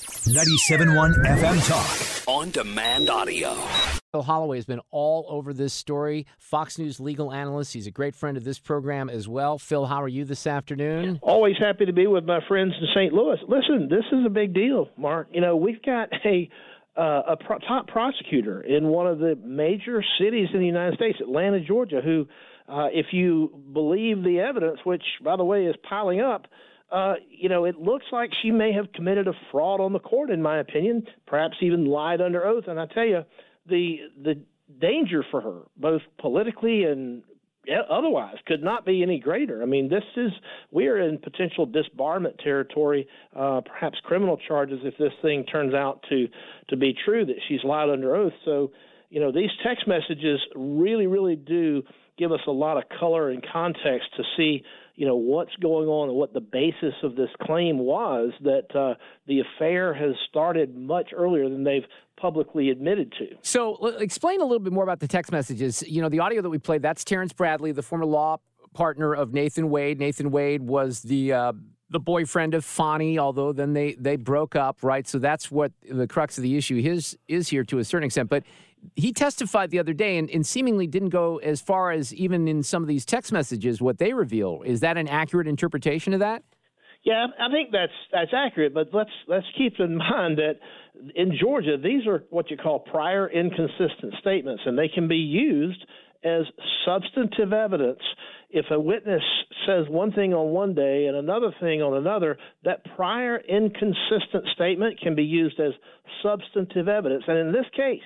97.1 FM Talk. On demand audio. Phil Holloway has been all over this story. Fox News legal analyst. He's a great friend of this program as well. Phil, how are you this afternoon? Always happy to be with my friends in St. Louis. Listen, this is a big deal, Mark. You know, we've got a uh, a pro- top prosecutor in one of the major cities in the United States, Atlanta, Georgia, who, uh, if you believe the evidence, which by the way is piling up, uh, you know, it looks like she may have committed a fraud on the court, in my opinion, perhaps even lied under oath. And I tell you, the the danger for her, both politically and otherwise, could not be any greater. I mean, this is we are in potential disbarment territory, uh, perhaps criminal charges if this thing turns out to to be true that she's lied under oath. So, you know, these text messages really, really do give us a lot of color and context to see you know what's going on and what the basis of this claim was that uh, the affair has started much earlier than they've publicly admitted to. So, explain a little bit more about the text messages. You know, the audio that we played, that's Terrence Bradley, the former law partner of Nathan Wade. Nathan Wade was the uh, the boyfriend of Fani, although then they they broke up, right? So that's what the crux of the issue is is here to a certain extent. But he testified the other day and, and, seemingly didn't go as far as even in some of these text messages what they reveal. Is that an accurate interpretation of that? Yeah, I think that's that's accurate, but let's let's keep in mind that in Georgia these are what you call prior inconsistent statements, and they can be used as substantive evidence. If a witness says one thing on one day and another thing on another, that prior inconsistent statement can be used as substantive evidence. And in this case,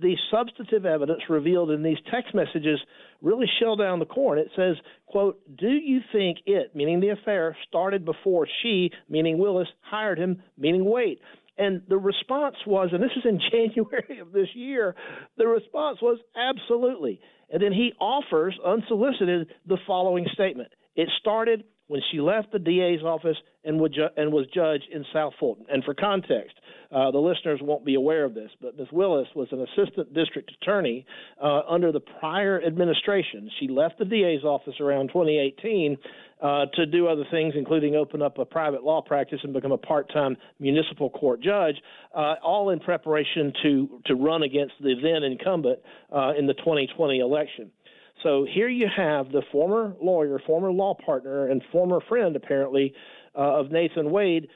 the substantive evidence revealed in these text messages really shell down the core. And it says, quote, do you think it, meaning the affair, started before she, meaning Willis, hired him, meaning Wade? And the response was, and this is in January of this year, the response was absolutely. And then he offers, unsolicited, the following statement. It started when she left the DA's office and, ju- and was judged in South Fulton. And for context, uh, the listeners won't be aware of this, but Ms. Willis was an assistant district attorney uh, under the prior administration. She left the DA's office around 2018 uh, to do other things, including open up a private law practice and become a part-time municipal court judge, uh, all in preparation to to run against the then incumbent uh, in the 2020 election. So here you have the former lawyer, former law partner, and former friend, apparently, uh, of Nathan Wade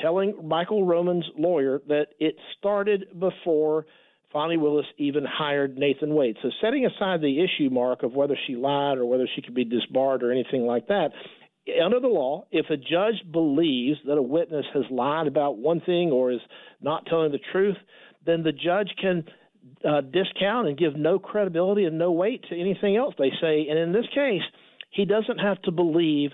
telling Michael Roman's lawyer that it started before Fani Willis even hired Nathan Wade. So, setting aside the issue, Mark, of whether she lied or whether she could be disbarred or anything like that, under the law, if a judge believes that a witness has lied about one thing or is not telling the truth, then the judge can uh, discount and give no credibility and no weight to anything else they say. And in this case, he doesn't have to believe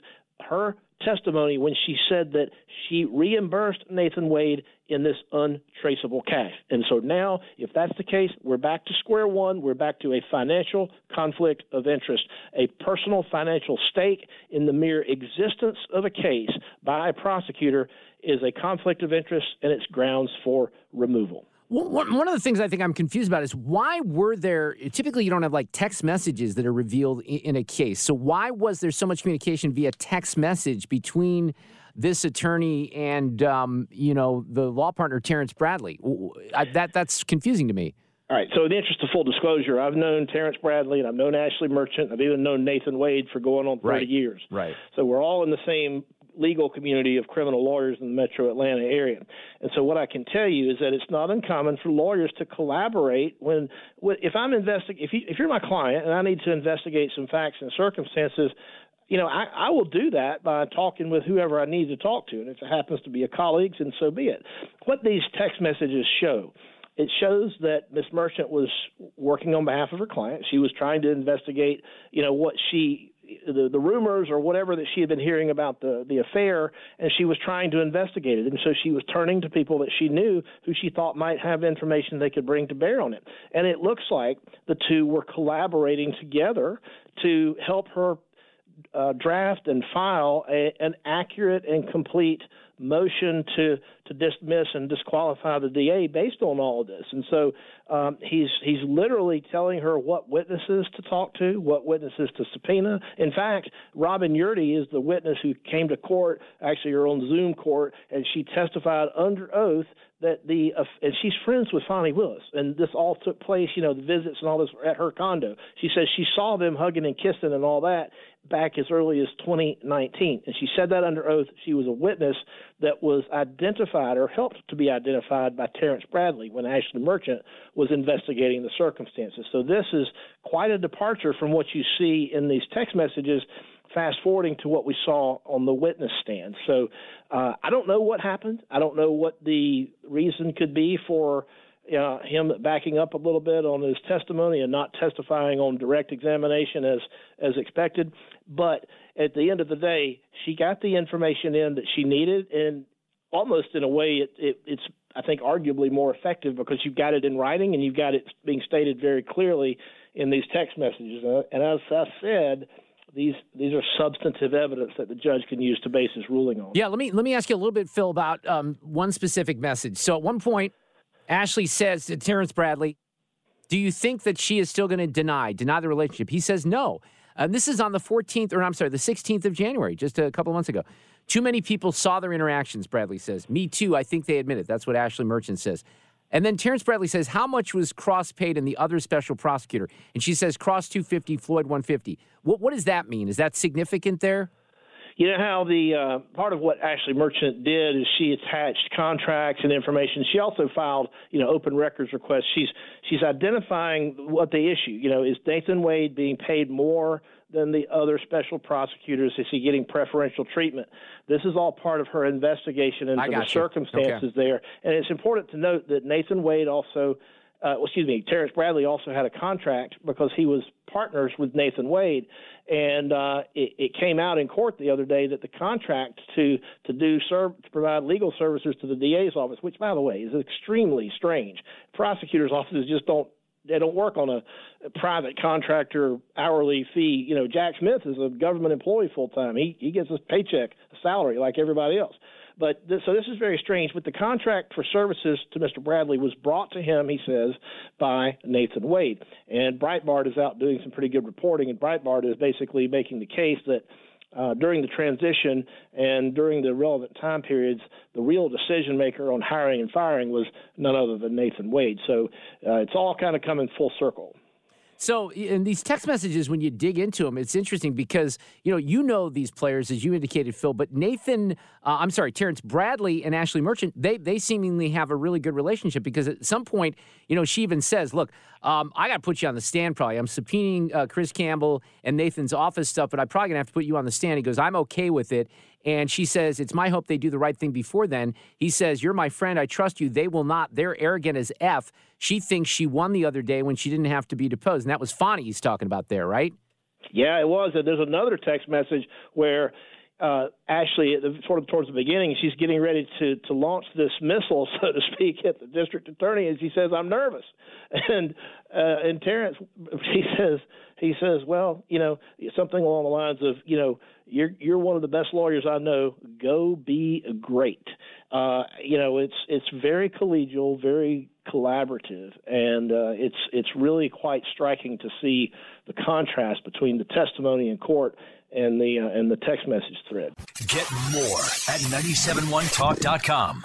her testimony when she said that she reimbursed Nathan Wade in this untraceable cash. And so now, if that's the case, we're back to square one. We're back to a financial conflict of interest. A personal financial stake in the mere existence of a case by a prosecutor is a conflict of interest and it's grounds for removal. One of the things I think I'm confused about is why were there typically you don't have like text messages that are revealed in a case. So why was there so much communication via text message between this attorney and um, you know the law partner Terrence Bradley? I, that that's confusing to me. All right. So, in the interest of full disclosure, I've known Terrence Bradley and I've known Ashley Merchant. I've even known Nathan Wade for going on 30 right. years. Right. So, we're all in the same legal community of criminal lawyers in the metro Atlanta area. And so what I can tell you is that it's not uncommon for lawyers to collaborate when if I'm investing if you if you're my client and I need to investigate some facts and circumstances you know, I, I will do that by talking with whoever I need to talk to. And if it happens to be a colleague, then so be it. What these text messages show it shows that Miss Merchant was working on behalf of her client. She was trying to investigate, you know, what she the, the rumors or whatever that she had been hearing about the, the affair, and she was trying to investigate it. And so she was turning to people that she knew who she thought might have information they could bring to bear on it. And it looks like the two were collaborating together to help her uh, draft and file a, an accurate and complete motion to to dismiss and disqualify the DA based on all of this. And so um, he's he's literally telling her what witnesses to talk to, what witnesses to subpoena. In fact, Robin Yeartie is the witness who came to court, actually her on Zoom court, and she testified under oath that the uh, and she's friends with Fani Willis, and this all took place, you know, the visits and all this at her condo. She says she saw them hugging and kissing and all that back as early as 2019, and she said that under oath. She was a witness that was identified or helped to be identified by Terrence Bradley when Ashley Merchant was investigating the circumstances. So this is quite a departure from what you see in these text messages. Fast forwarding to what we saw on the witness stand. So uh, I don't know what happened. I don't know what the reason could be for uh, him backing up a little bit on his testimony and not testifying on direct examination as as expected. But at the end of the day, she got the information in that she needed, and almost in a way, it, it, it's I think arguably more effective because you've got it in writing and you've got it being stated very clearly in these text messages. And as I said, these these are substantive evidence that the judge can use to base his ruling on. Yeah, let me let me ask you a little bit, Phil, about um, one specific message. So at one point, Ashley says to Terrence Bradley, "Do you think that she is still going to deny deny the relationship?" He says no. And this is on the 14th, or I'm sorry, the 16th of January, just a couple months ago. Too many people saw their interactions, Bradley says. Me too. I think they admit it. That's what Ashley Merchant says. And then Terrence Bradley says, How much was Cross paid and the other special prosecutor? And she says, Cross 250, Floyd 150. What, what does that mean? Is that significant there? You know how the uh, part of what Ashley Merchant did is she attached contracts and information. She also filed, you know, open records requests. She's she's identifying what the issue. You know, is Nathan Wade being paid more than the other special prosecutors? Is he getting preferential treatment? This is all part of her investigation into the you. circumstances okay. there. And it's important to note that Nathan Wade also uh, excuse me, Terrence Bradley also had a contract because he was partners with Nathan Wade, and uh, it, it, came out in court the other day that the contract to to do serve to provide legal services to the DA's office, which by the way is extremely strange. Prosecutors' offices just don't they don't work on a, a private contractor hourly fee. You know, Jack Smith is a government employee full time. He he gets a paycheck, a salary like everybody else. But this, so this is very strange. But the contract for services to Mr. Bradley was brought to him, he says, by Nathan Wade. And Breitbart is out doing some pretty good reporting, and Breitbart is basically making the case that uh, during the transition and during the relevant time periods, the real decision maker on hiring and firing was none other than Nathan Wade. So uh, it's all kind of coming full circle. So, in these text messages, when you dig into them, it's interesting because you know you know these players as you indicated, Phil. But Nathan, uh, I'm sorry, Terrence Bradley and Ashley Merchant, they they seemingly have a really good relationship because at some point, you know, she even says, "Look, um, I got to put you on the stand. Probably, I'm subpoenaing uh, Chris Campbell and Nathan's office stuff, but I'm probably gonna have to put you on the stand." He goes, "I'm okay with it." And she says, It's my hope they do the right thing before then. He says, You're my friend. I trust you. They will not. They're arrogant as F. She thinks she won the other day when she didn't have to be deposed. And that was Fani he's talking about there, right? Yeah, it was. And there's another text message where uh, Ashley, sort of towards the beginning, she's getting ready to to launch this missile, so to speak, at the district attorney, and she says, "I'm nervous," and uh, and Terrence, he says, he says, "Well, you know, something along the lines of, you know, you're you're one of the best lawyers I know. Go be great." Uh, you know, it's it's very collegial, very collaborative, and uh, it's it's really quite striking to see the contrast between the testimony in court and the uh, and the text message thread. Get more at 971talk.com.